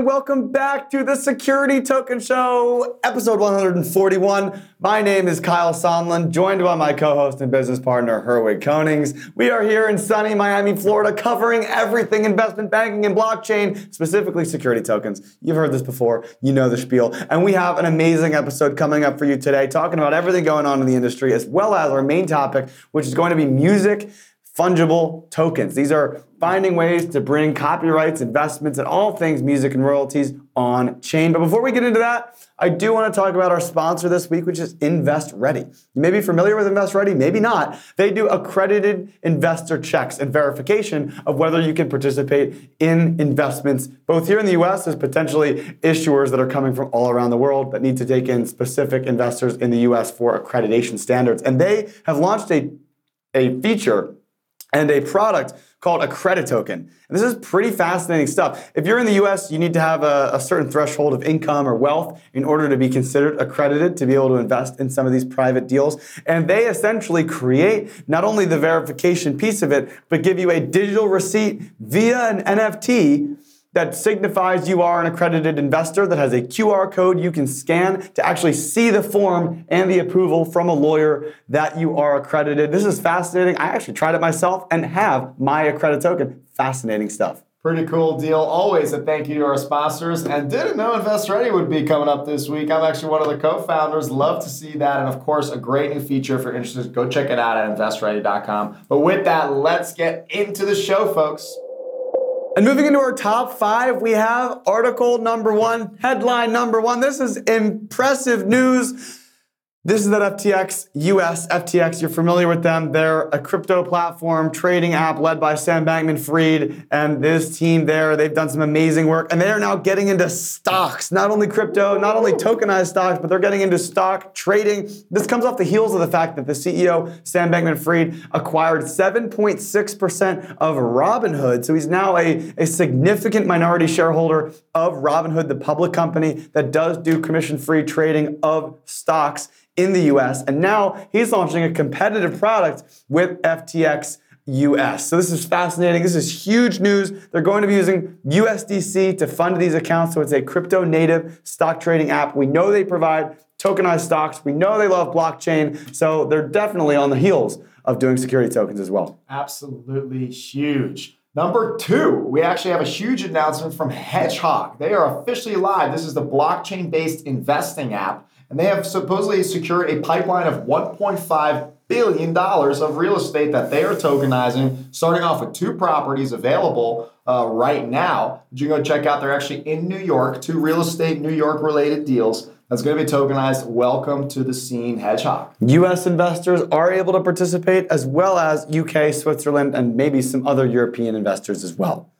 And welcome back to the Security Token Show, episode 141. My name is Kyle Sonlin, joined by my co host and business partner, Herwig Konings. We are here in sunny Miami, Florida, covering everything investment banking and blockchain, specifically security tokens. You've heard this before, you know the spiel. And we have an amazing episode coming up for you today, talking about everything going on in the industry, as well as our main topic, which is going to be music fungible tokens. These are finding ways to bring copyrights, investments, and all things music and royalties on chain. But before we get into that, I do want to talk about our sponsor this week, which is Invest Ready. You may be familiar with Invest Ready, maybe not. They do accredited investor checks and verification of whether you can participate in investments, both here in the US as potentially issuers that are coming from all around the world that need to take in specific investors in the US for accreditation standards. And they have launched a, a feature and a product called a credit token. And this is pretty fascinating stuff. If you're in the US, you need to have a, a, certain threshold of income or wealth in order to be considered accredited to be able to invest in some of these private deals. And they essentially create not only the verification piece of it, but give you a digital receipt via an NFT that signifies you are an accredited investor that has a QR code you can scan to actually see the form and the approval from a lawyer that you are accredited. This is fascinating. I actually tried it myself and have my accredited token. Fascinating stuff. Pretty cool deal. Always a thank you to our sponsors. And didn't know Invest Ready would be coming up this week. I'm actually one of the co-founders. Love to see that. And of course, a great new feature if you're interested. Go check it out at investready.com. But with that, let's get into the show, folks. And moving into our top five, we have article number one, headline number one. This is impressive news this is that FTX US. FTX, you're familiar with them. They're a crypto platform, trading app led by Sam Bankman Fried and this team there. They've done some amazing work and they are now getting into stocks, not only crypto, not only tokenized stocks, but they're getting into stock trading. This comes off the heels of the fact that the CEO, Sam Bankman Fried, acquired 7.6% of Robinhood. So he's now a, a significant minority shareholder of Robinhood, the public company that does do commission free trading of stocks in the US. And now he's launching a competitive product with FTX US. So this is fascinating. This is huge news. They're going to be using USDC to fund these accounts. So it's a crypto native stock trading app. We know they provide tokenized stocks. We know they love blockchain. So they're definitely on the heels of doing security tokens as well. Absolutely huge. Number two, we actually have a huge announcement from Hedgehog. They are officially live. This is the blockchain based investing app and they have supposedly secured a pipeline of 1.5 billion dollars of real estate that they are tokenizing, starting off with two properties available uh, right now. You can go check out. They're actually in New York, two real estate New York related deals. That's going to be tokenized. Welcome to the scene, Hedgehog. US investors are able to participate, as well as UK, Switzerland, and maybe some other European investors as well.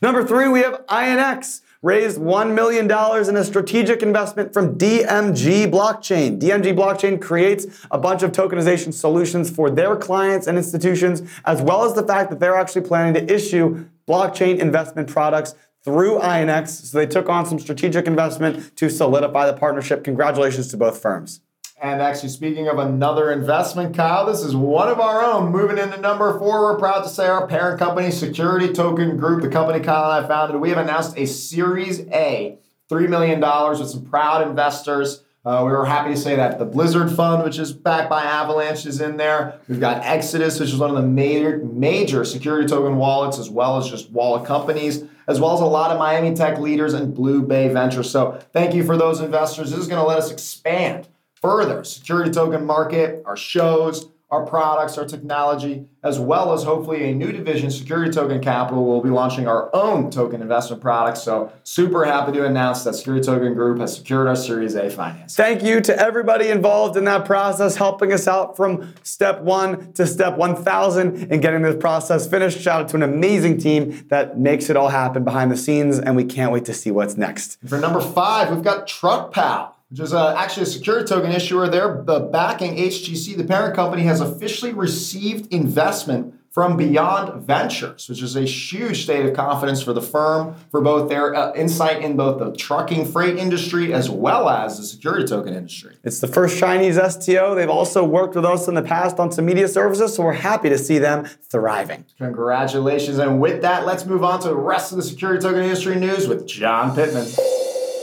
Number three, we have INX raised $1 million in a strategic investment from DMG Blockchain. DMG Blockchain creates a bunch of tokenization solutions for their clients and institutions, as well as the fact that they're actually planning to issue blockchain investment products through INX. So they took on some strategic investment to solidify the partnership. Congratulations to both firms. And actually, speaking of another investment, Kyle, this is one of our own. Moving into number four, we're proud to say our parent company, Security Token Group, the company Kyle and I founded, we have announced a Series A, $3 million with some proud investors. Uh, we were happy to say that the Blizzard Fund, which is backed by Avalanche, is in there. We've got Exodus, which is one of the major, major security token wallets, as well as just wallet companies, as well as a lot of Miami tech leaders and Blue Bay Ventures. So thank you for those investors. This is going to let us expand further security token market, our shows, our products, our technology, as well as hopefully a new division, Security Token Capital. We'll be launching our own token investment products. So, super happy to announce that Security Token Group has secured our Series A finance. Thank you to everybody involved in that process, helping us out from step one to step 1000 and getting this process finished. Shout out to an amazing team that makes it all happen behind the scenes, and we can't wait to see what's next. For number five, we've got Truck Trucpal which is uh, actually a security token issuer. They're the backing HGC. the parent company, has officially received investment from Beyond Ventures, which is a huge state of confidence for the firm, for both their uh, insight in both the trucking freight industry as well as the security token industry. It's the first Chinese STO. They've also worked with us in the past on some media services, so we're happy to see them thriving. Congratulations. And with that, let's move on to the rest of the security token industry news with John Pittman.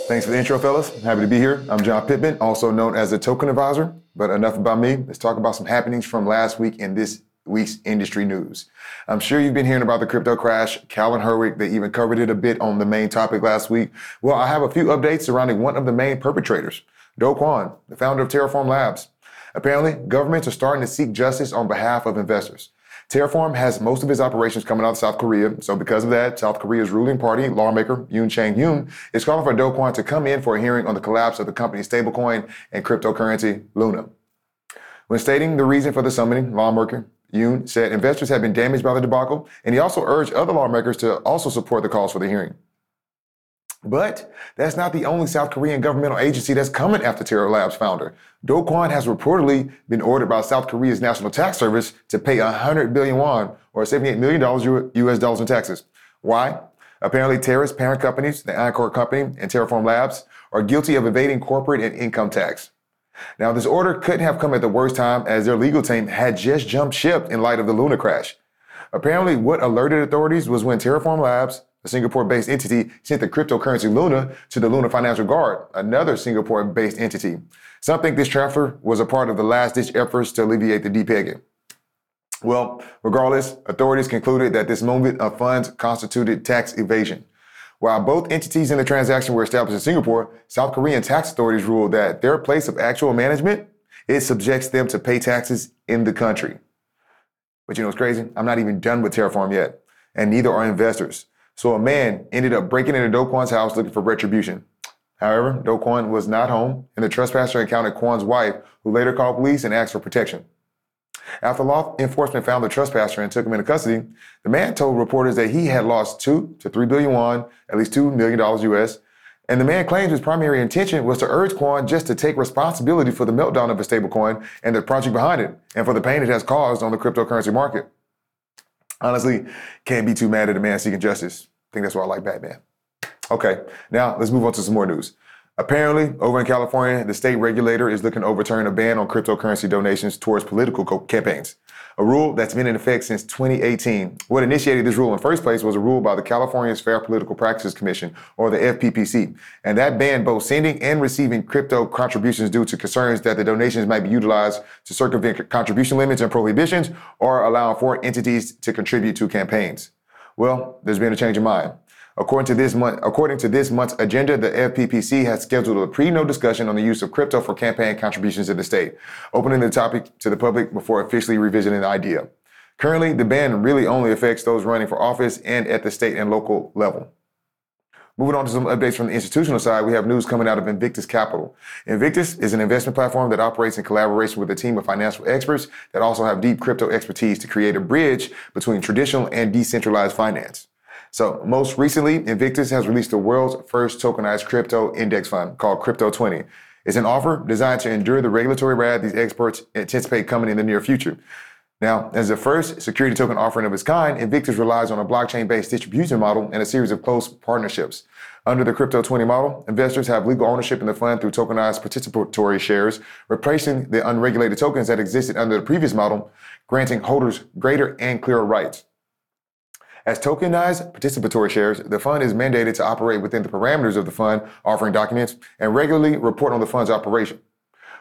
Thanks for the intro, fellas. Happy to be here. I'm John Pittman, also known as the Token Advisor. But enough about me. Let's talk about some happenings from last week in this week's industry news. I'm sure you've been hearing about the crypto crash. Kyle and Herwig, they even covered it a bit on the main topic last week. Well, I have a few updates surrounding one of the main perpetrators, Do Kwon, the founder of Terraform Labs. Apparently, governments are starting to seek justice on behalf of investors. Terraform has most of its operations coming out of South Korea. So because of that, South Korea's ruling party, lawmaker Yoon Chang-hyun, is calling for Do Kwon to come in for a hearing on the collapse of the company's stablecoin and cryptocurrency, Luna. When stating the reason for the summoning, lawmaker Yoon said investors have been damaged by the debacle, and he also urged other lawmakers to also support the calls for the hearing. But that's not the only South Korean governmental agency that's coming after Terra Labs founder. Do Kwon has reportedly been ordered by South Korea's National Tax Service to pay 100 billion won, or $78 million US dollars in taxes. Why? Apparently, Terra's parent companies, the Encore Company and Terraform Labs, are guilty of evading corporate and income tax. Now, this order couldn't have come at the worst time as their legal team had just jumped ship in light of the Luna crash. Apparently, what alerted authorities was when Terraform Labs, a Singapore-based entity, sent the cryptocurrency Luna to the Luna Foundation Guard, another Singapore-based entity. Some think this transfer was a part of the last-ditch efforts to alleviate the depegging. Well, regardless, authorities concluded that this movement of funds constituted tax evasion. While both entities in the transaction were established in Singapore, South Korean tax authorities ruled that their place of actual management, it subjects them to pay taxes in the country. But you know what's crazy? I'm not even done with Terraform yet, and neither are investors. So a man ended up breaking into Do Kwon's house looking for retribution. However, Do Kwon was not home, and the trespasser encountered Kwon's wife, who later called police and asked for protection. After law enforcement found the trespasser and took him into custody, the man told reporters that he had lost two to three billion won, at least two million dollars US, and the man claims his primary intention was to urge Kwon just to take responsibility for the meltdown of his stablecoin and the project behind it, and for the pain it has caused on the cryptocurrency market. Honestly, can't be too mad at a man seeking justice. I think that's why I like Batman. Okay, now let's move on to some more news. Apparently, over in California, the state regulator is looking to overturn a ban on cryptocurrency donations towards political campaigns, a rule that's been in effect since 2018. What initiated this rule in the first place was a rule by the California's Fair Political Practices Commission, or the FPPC, and that banned both sending and receiving crypto contributions due to concerns that the donations might be utilized to circumvent contribution limits and prohibitions or allowing foreign entities to contribute to campaigns. Well, there's been a change of mind. According to this month, according to this month's agenda, the FPPC has scheduled a pre-no discussion on the use of crypto for campaign contributions in the state, opening the topic to the public before officially revisiting the idea. Currently, the ban really only affects those running for office and at the state and local level. Moving on to some updates from the institutional side, we have news coming out of Invictus Capital. Invictus is an investment platform that operates in collaboration with a team of financial experts that also have deep crypto expertise to create a bridge between traditional and decentralized finance. So most recently, Invictus has released the world's first tokenized crypto index fund called Crypto 20. It's an offer designed to endure the regulatory wrath these experts anticipate coming in the near future. Now, as the first security token offering of its kind, Invictus relies on a blockchain-based distribution model and a series of close partnerships. Under the Crypto 20 model, investors have legal ownership in the fund through tokenized participatory shares, replacing the unregulated tokens that existed under the previous model, granting holders greater and clearer rights. As tokenized participatory shares, the fund is mandated to operate within the parameters of the fund offering documents and regularly report on the fund's operation.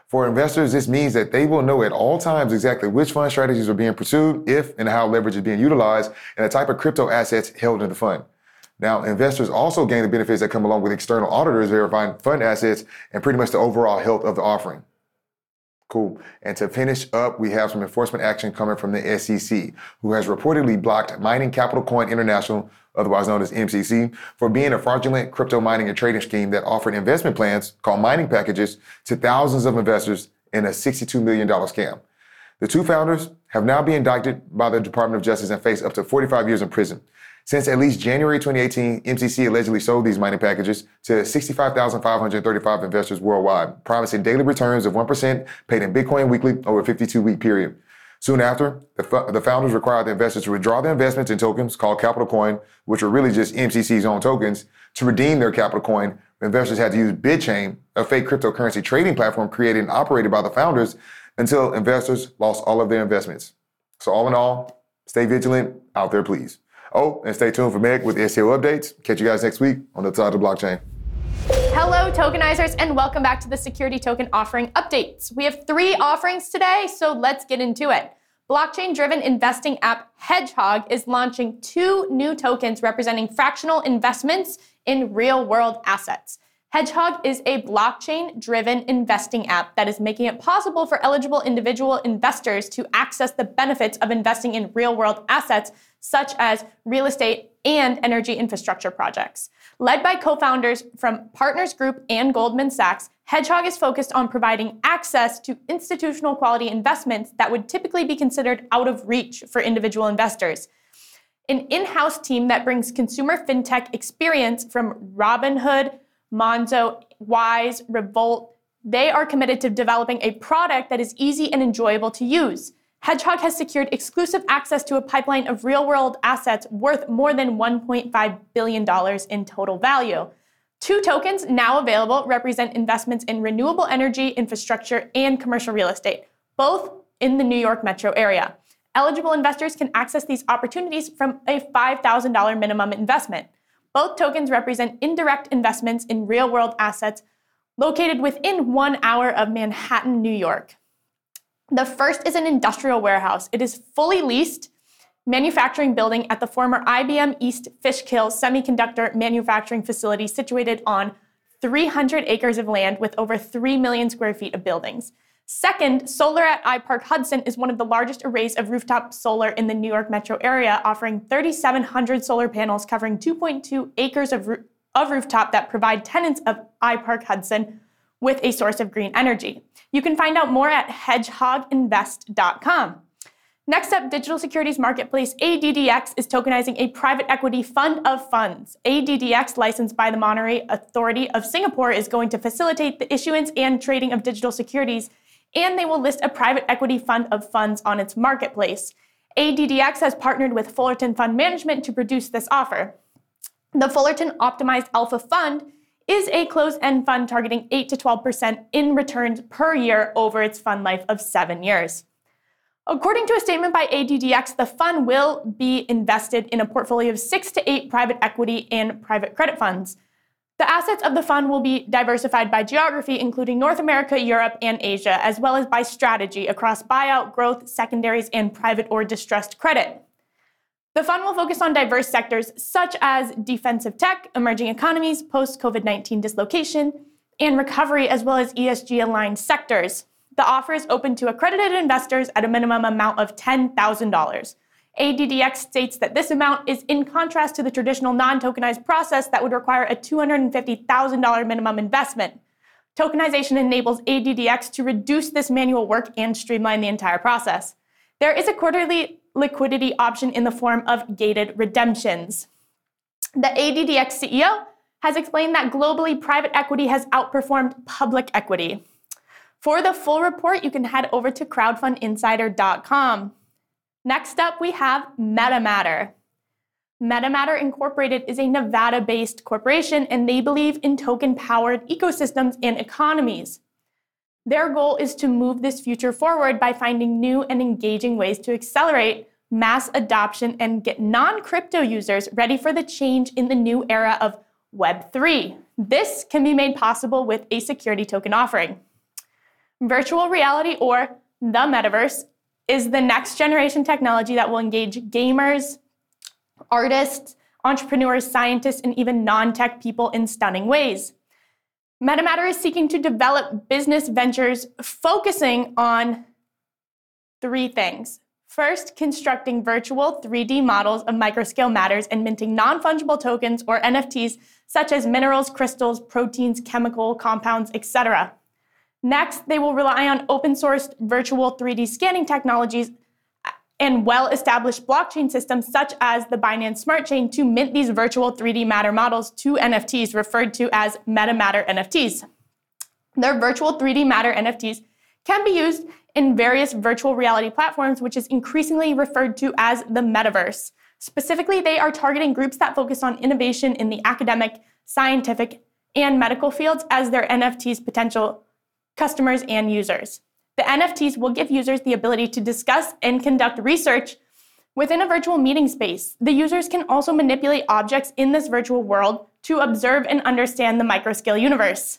For investors, this means that they will know at all times exactly which fund strategies are being pursued, if and how leverage is being utilized, and the type of crypto assets held in the fund. Now, investors also gain the benefits that come along with external auditors verifying fund assets and pretty much the overall health of the offering. Cool. And to finish up, we have some enforcement action coming from the SEC, who has reportedly blocked Mining Capital Coin International, otherwise known as MCC, for being a fraudulent crypto mining and trading scheme that offered investment plans called mining packages to thousands of investors in a $62 million scam. The two founders have now been indicted by the Department of Justice and face up to 45 years in prison. Since at least January 2018, MCC allegedly sold these mining packages to 65,535 investors worldwide, promising daily returns of 1% paid in Bitcoin weekly over a 52 week period. Soon after, the, the, founders required the investors to withdraw their investments in tokens called Capital Coin, which were really just MCC's own tokens. To redeem their Capital Coin, investors had to use BitChain, a fake cryptocurrency trading platform created and operated by the founders, until investors lost all of their investments. So, all in all, stay vigilant out there, please. Oh, and stay tuned for Meg with STO updates. Catch you guys next week on the side of the blockchain. Hello, tokenizers, and welcome back to the Security Token Offering Updates. We have three offerings today, so let's get into it. Blockchain driven investing app Hedgehog is launching two new tokens representing fractional investments in real world assets. Hedgehog is a blockchain driven investing app that is making it possible for eligible individual investors to access the benefits of investing in real world assets such as real estate and energy infrastructure projects. Led by co founders from Partners Group and Goldman Sachs, Hedgehog is focused on providing access to institutional quality investments that would typically be considered out of reach for individual investors. An in house team that brings consumer fintech experience from Robinhood, Monzo, Wise, Revolut, they are committed to developing a product that is easy and enjoyable to use. Hedgehog has secured exclusive access to a pipeline of real world assets worth more than $1.5 billion in total value. Two tokens now available represent investments in renewable energy, infrastructure, and commercial real estate, both in the New York metro area. Eligible investors can access these opportunities from a $5,000 minimum investment. Both tokens represent indirect investments in real world assets located within one hour of Manhattan, New York. The first is an industrial warehouse. It is fully leased manufacturing building at the former IBM East Fishkill semiconductor manufacturing facility situated on 300 acres of land with over 3 million square feet of buildings. Second, solar at iPark Hudson is one of the largest arrays of rooftop solar in the New York metro area, offering 3,700 solar panels covering 2.2 acres of, of rooftop that provide tenants of iPark Hudson with a source of green energy. You can find out more at hedgehoginvest.com. Next up, digital securities marketplace ADDX is tokenizing a private equity fund of funds. ADDX, licensed by the Monetary Authority of Singapore, is going to facilitate the issuance and trading of digital securities and they will list a private equity fund of funds on its marketplace. ADDX has partnered with Fullerton Fund Management to produce this offer. The Fullerton Optimized Alpha Fund is a closed end fund targeting 8 to 12% in returns per year over its fund life of seven years. According to a statement by ADDX, the fund will be invested in a portfolio of six to eight private equity and private credit funds. The assets of the fund will be diversified by geography, including North America, Europe, and Asia, as well as by strategy across buyout, growth, secondaries, and private or distressed credit. The fund will focus on diverse sectors such as defensive tech, emerging economies, post COVID 19 dislocation, and recovery, as well as ESG aligned sectors. The offer is open to accredited investors at a minimum amount of $10,000. ADDX states that this amount is in contrast to the traditional non tokenized process that would require a $250,000 minimum investment. Tokenization enables ADDX to reduce this manual work and streamline the entire process. There is a quarterly liquidity option in the form of gated redemptions. The ADDX CEO has explained that globally private equity has outperformed public equity. For the full report, you can head over to crowdfundinsider.com. Next up, we have MetaMatter. MetaMatter Incorporated is a Nevada based corporation and they believe in token powered ecosystems and economies. Their goal is to move this future forward by finding new and engaging ways to accelerate mass adoption and get non crypto users ready for the change in the new era of Web3. This can be made possible with a security token offering. Virtual reality or the metaverse is the next generation technology that will engage gamers, artists, entrepreneurs, scientists, and even non tech people in stunning ways. MetaMatter is seeking to develop business ventures focusing on three things. First, constructing virtual 3D models of microscale matters and minting non fungible tokens or NFTs such as minerals, crystals, proteins, chemical compounds, etc. Next, they will rely on open sourced virtual 3D scanning technologies and well established blockchain systems such as the Binance Smart Chain to mint these virtual 3D matter models to NFTs referred to as MetaMatter NFTs. Their virtual 3D matter NFTs can be used in various virtual reality platforms, which is increasingly referred to as the metaverse. Specifically, they are targeting groups that focus on innovation in the academic, scientific, and medical fields as their NFTs potential customers and users. The NFTs will give users the ability to discuss and conduct research within a virtual meeting space. The users can also manipulate objects in this virtual world to observe and understand the microscale universe.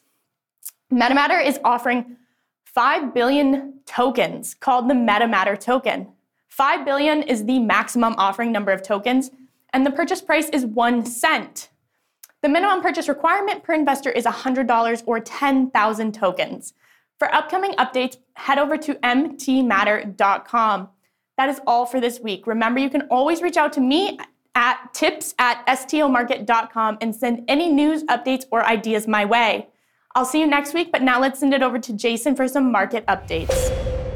MetaMatter is offering 5 billion tokens called the MetaMatter token. 5 billion is the maximum offering number of tokens, and the purchase price is 1 cent. The minimum purchase requirement per investor is $100 or 10,000 tokens. For upcoming updates, head over to mtmatter.com. That is all for this week. Remember, you can always reach out to me at tips at stomarket.com and send any news, updates, or ideas my way. I'll see you next week, but now let's send it over to Jason for some market updates.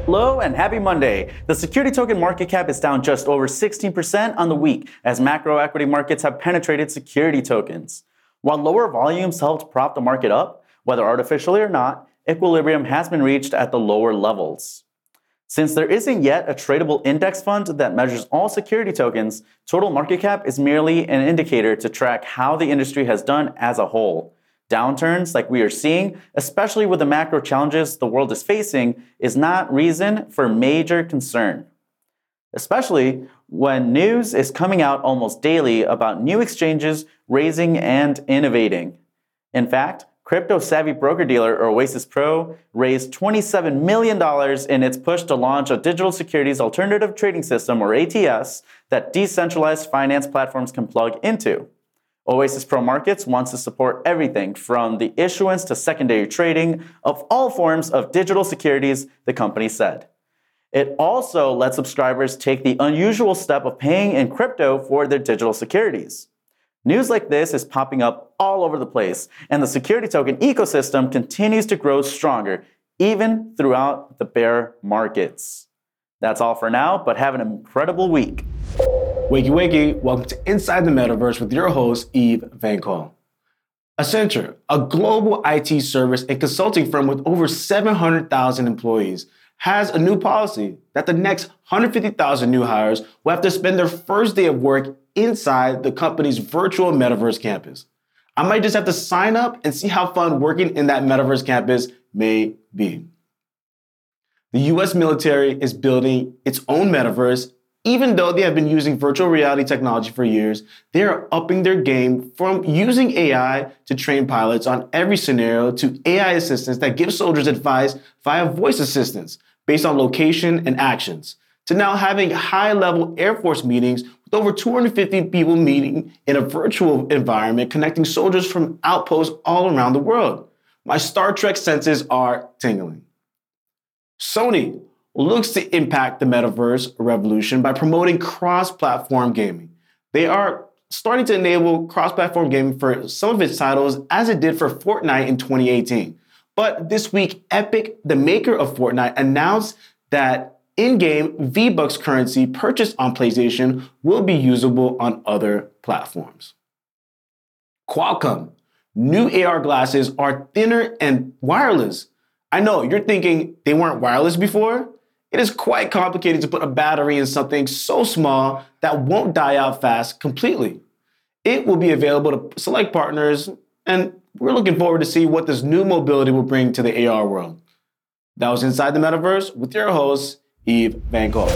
Hello and happy Monday. The security token market cap is down just over 16% on the week as macro equity markets have penetrated security tokens. While lower volumes helped prop the market up, whether artificially or not, equilibrium has been reached at the lower levels. Since there isn't yet a tradable index fund that measures all security tokens, total market cap is merely an indicator to track how the industry has done as a whole. Downturns like we are seeing, especially with the macro challenges the world is facing, is not reason for major concern. Especially when news is coming out almost daily about new exchanges raising and innovating. In fact, crypto savvy broker dealer Oasis Pro raised $27 million in its push to launch a digital securities alternative trading system, or ATS, that decentralized finance platforms can plug into. Oasis Pro Markets wants to support everything from the issuance to secondary trading of all forms of digital securities, the company said. It also lets subscribers take the unusual step of paying in crypto for their digital securities. News like this is popping up all over the place, and the security token ecosystem continues to grow stronger, even throughout the bear markets. That's all for now, but have an incredible week. Wakey wakey, welcome to Inside the Metaverse with your host, Eve Van Call. Accenture, a global IT service and consulting firm with over 700,000 employees, has a new policy that the next 150,000 new hires will have to spend their first day of work inside the company's virtual metaverse campus. I might just have to sign up and see how fun working in that metaverse campus may be. The US military is building its own metaverse. Even though they have been using virtual reality technology for years, they are upping their game from using AI to train pilots on every scenario to AI assistants that give soldiers advice via voice assistants based on location and actions to now having high level Air Force meetings with over 250 people meeting in a virtual environment, connecting soldiers from outposts all around the world. My Star Trek senses are tingling. Sony looks to impact the metaverse revolution by promoting cross platform gaming. They are starting to enable cross platform gaming for some of its titles, as it did for Fortnite in 2018. But this week, Epic, the maker of Fortnite, announced that in-game V-Bucks currency purchased on PlayStation will be usable on other platforms. Qualcomm, new AR glasses are thinner and wireless. I know you're thinking they weren't wireless before. It is quite complicated to put a battery in something so small that won't die out fast completely. It will be available to select partners, and we're looking forward to see what this new mobility will bring to the AR world. That was Inside the Metaverse with your host, Eve Van Gogh.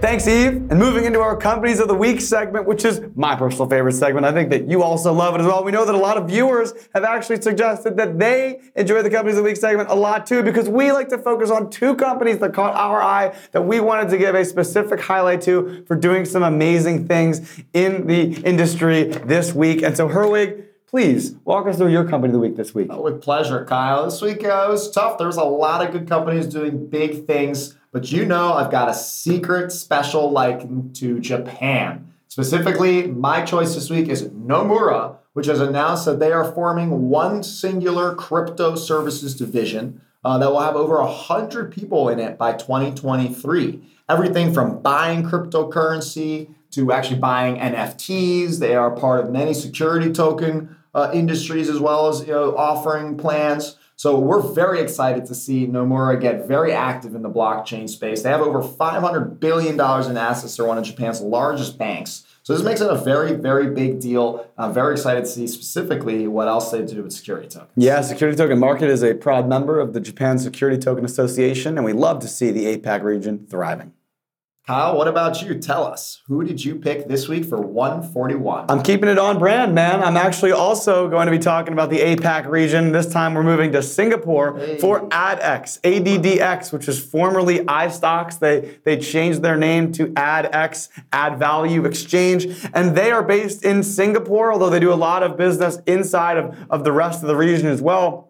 Thanks, Eve. And moving into our Companies of the Week segment, which is my personal favorite segment. I think that you also love it as well. We know that a lot of viewers have actually suggested that they enjoy the Companies of the Week segment a lot too, because we like to focus on two companies that caught our eye that we wanted to give a specific highlight to for doing some amazing things in the industry this week. And so, Herwig, please walk us through your company of the week this week. Oh, with pleasure, Kyle. This week uh, was tough. There was a lot of good companies doing big things, but you know I've got a secret special liking to Japan. Specifically, my choice this week is Nomura, which has announced that they are forming one singular crypto services division uh, that will have over 100 people in it by 2023. Everything from buying cryptocurrency to actually buying NFTs. They are part of many security token uh, industries as well as you know, offering plans. So we're very excited to see Nomura get very active in the blockchain space. They have over $500 billion in assets. They're one of Japan's largest banks. So this makes it a very, very big deal. I'm very excited to see specifically what else they do with security tokens. Yeah, Security Token Market is a proud member of the Japan Security Token Association, and we love to see the APAC region thriving. Kyle, what about you? Tell us, who did you pick this week for 141? I'm keeping it on brand, man. I'm actually also going to be talking about the APAC region. This time we're moving to Singapore Hey. for ADX, ADDX, which is formerly iSTOX. They, they changed their name to AdX, Add Value Exchange, and they are based in Singapore, although they do a lot of business inside of, of the rest of the region as well.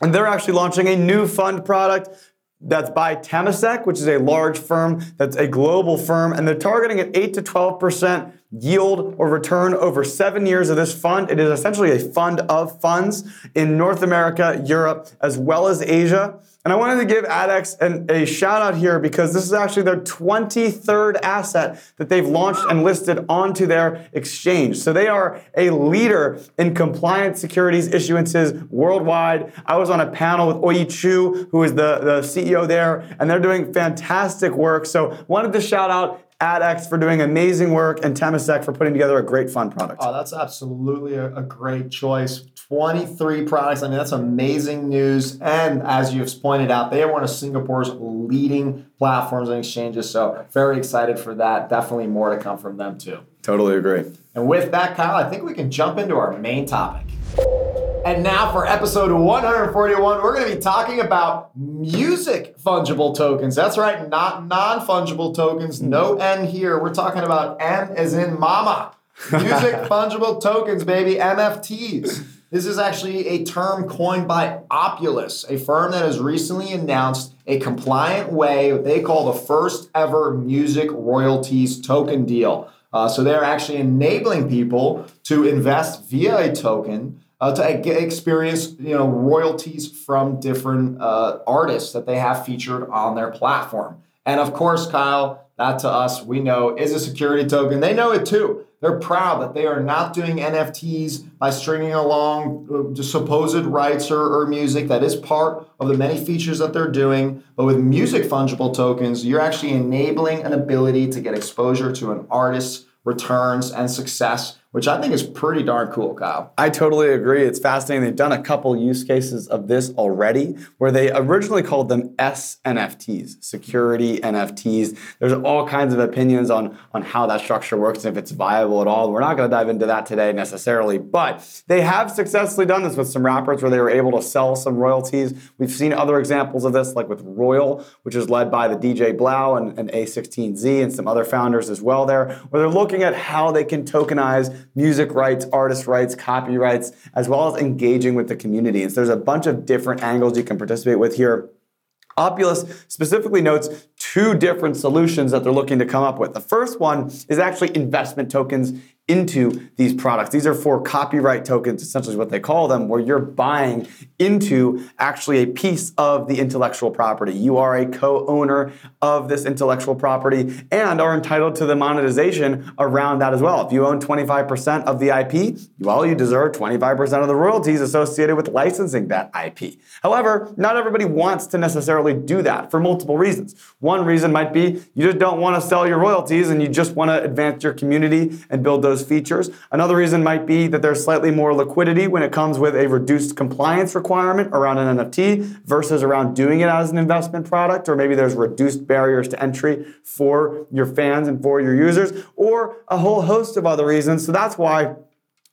And they're actually launching a new fund product that's by Temasek, which is a large firm that's a global firm, and they're targeting an 8 to 12% yield or return over seven years of this fund. It is essentially a fund of funds in North America, Europe, as well as Asia. And I wanted to give ADX an, a shout out here because this is actually their 23rd asset that they've launched and listed onto their exchange. So they are a leader in compliant securities issuances worldwide. I was on a panel with Oi-Yee Choo, who is the, the CEO there, and they're doing fantastic work. So wanted to shout out AdX for doing amazing work and Temasek for putting together a great fund product. Oh, that's absolutely a, a great choice. 23 products. I mean, that's amazing news. And as you've pointed out, they are one of Singapore's leading platforms and exchanges. So, very excited for that. Definitely more to come from them, too. Totally agree. And with that, Kyle, I think we can jump into our main topic. And now for episode 141, we're going to be talking about music fungible tokens. That's right, not non fungible tokens. No N here. We're talking about M as in mama. Music fungible tokens, baby, MFTs. This is actually a term coined by Opulous, a firm that has recently announced a compliant way, they call the first ever music royalties token deal. Uh, so they're actually enabling people to invest via a token uh, to experience you know royalties from different uh, artists that they have featured on their platform. And of course, Kyle, that to us we know is a security token. They know it too. They're proud that they are not doing NFTs by stringing along uh, the supposed rights or, or music. That is part of the many features that they're doing. But with music fungible tokens, you're actually enabling an ability to get exposure to an artist's returns and success, which I think is pretty darn cool, Kyle. I totally agree. It's fascinating. They've done a couple use cases of this already where they originally called them SNFTs, security NFTs. There's all kinds of opinions on, on how that structure works and if it's viable at all. We're not going to dive into that today necessarily, but they have successfully done this with some rappers where they were able to sell some royalties. We've seen other examples of this, like with Royal, which is led by the DJ 3LAU and, and A16Z and some other founders as well there, where they're looking at how they can tokenize music rights, artist rights, copyrights, as well as engaging with the community. And so there's a bunch of different angles you can participate with here. Opulous specifically notes two different solutions that they're looking to come up with. The first one is actually investment tokens into these products. These are for copyright tokens, essentially what they call them, where you're buying into actually a piece of the intellectual property. You are a co-owner of this intellectual property and are entitled to the monetization around that as well. If you own 25% of the IP, well, you deserve 25% of the royalties associated with licensing that IP. However, not everybody wants to necessarily do that for multiple reasons. One reason might be you just don't want to sell your royalties and you just want to advance your community and build those features. Another reason might be that there's slightly more liquidity when it comes with a reduced compliance requirement around an NFT versus around doing it as an investment product, or maybe there's reduced barriers to entry for your fans and for your users, or a whole host of other reasons. So that's why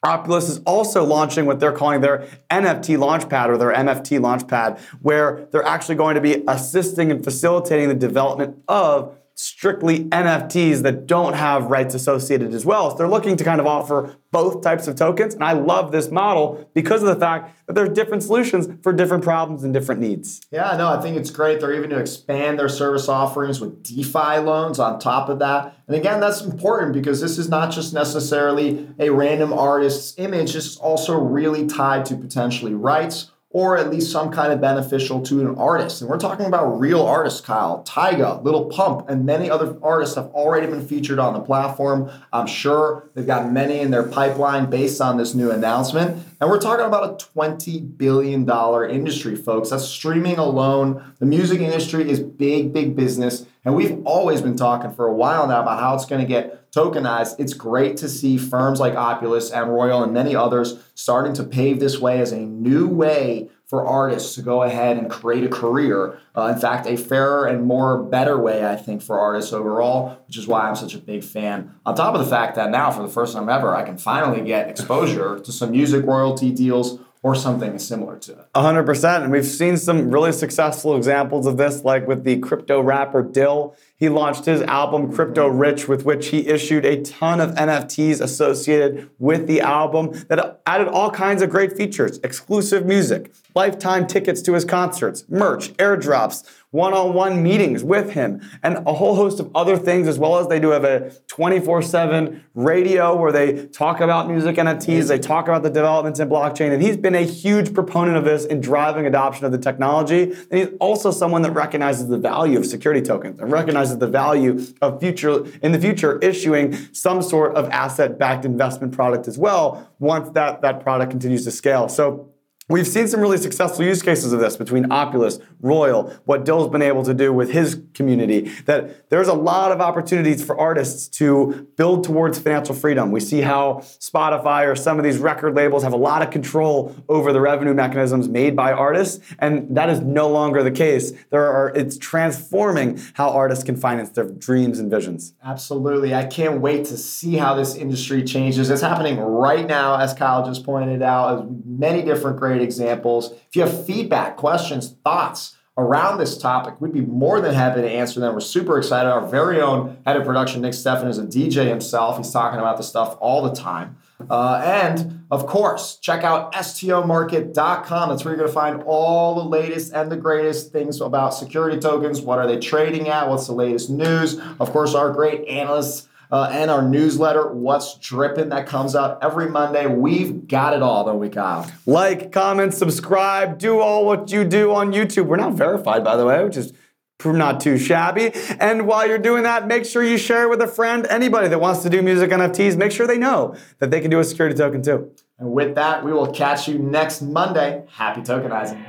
Opulous is also launching what they're calling their NFT Launchpad or their MFT Launchpad, where they're actually going to be assisting and facilitating the development of strictly NFTs that don't have rights associated as well. So they're looking to kind of offer both types of tokens. And I love this model because of the fact that there's different solutions for different problems and different needs. Yeah, no, I think it's great. They're even to expand their service offerings with DeFi loans on top of that. And again, that's important because this is not just necessarily a random artist's image, this is also really tied to potentially rights or at least some kind of beneficial to an artist. And we're talking about real artists, Kyle. Tyga, Lil Pump, and many other artists have already been featured on the platform. I'm sure they've got many in their pipeline based on this new announcement. And we're talking about a $20 billion industry, folks. That's streaming alone. The music industry is big, big business. And we've always been talking for a while now about how it's going to get tokenized. It's great to see firms like Opulous and Royal and many others starting to pave this way as a new way for artists to go ahead and create a career. Uh, in fact, a fairer and more better way, I think, for artists overall, which is why I'm such a big fan. On top of the fact that now, for the first time ever, I can finally get exposure to some music royalty deals or something similar to it. 100%. And we've seen some really successful examples of this, like with the crypto rapper Dill. He launched his album Crypto Rich, with which he issued a ton of NFTs associated with the album that added all kinds of great features exclusive music, lifetime tickets to his concerts, merch, airdrops, one on one meetings with him, and a whole host of other things, as well as they do have a 24 7 radio where they talk about music NFTs, they talk about the developments in blockchain, and he's been a huge proponent of this in driving adoption of the technology. And he's also someone that recognizes the value of security tokens and recognizes the value of future, in the future, issuing some sort of asset backed investment product as well once that, that product continues to scale. So We've seen some really successful use cases of this between Opulous, Royal, what Dill's been able to do with his community. That there's a lot of opportunities for artists to build towards financial freedom. We see how Spotify or some of these record labels have a lot of control over the revenue mechanisms made by artists, and that is no longer the case. There are it's transforming how artists can finance their dreams and visions. Absolutely. I can't wait to see how this industry changes. It's happening right now, as Kyle just pointed out, as many different great great examples. If you have feedback, questions, thoughts around this topic, we'd be more than happy to answer them. We're super excited. Our very own head of production, Nick Steffen, is a DJ himself. He's talking about this stuff all the time. Uh, and of course, check out stomarket.com. That's where you're going to find all the latest and the greatest things about security tokens. What are they trading at? What's the latest news? Of course, our great analysts uh, and our newsletter, What's Dripping, that comes out every Monday. We've got it all, don't we, Kyle? Like, comment, subscribe, do all what you do on YouTube. We're now verified, by the way, which is not too shabby. And while you're doing that, make sure you share it with a friend. Anybody that wants to do music NFTs, make sure they know that they can do a security token too. And with that, we will catch you next Monday. Happy tokenizing.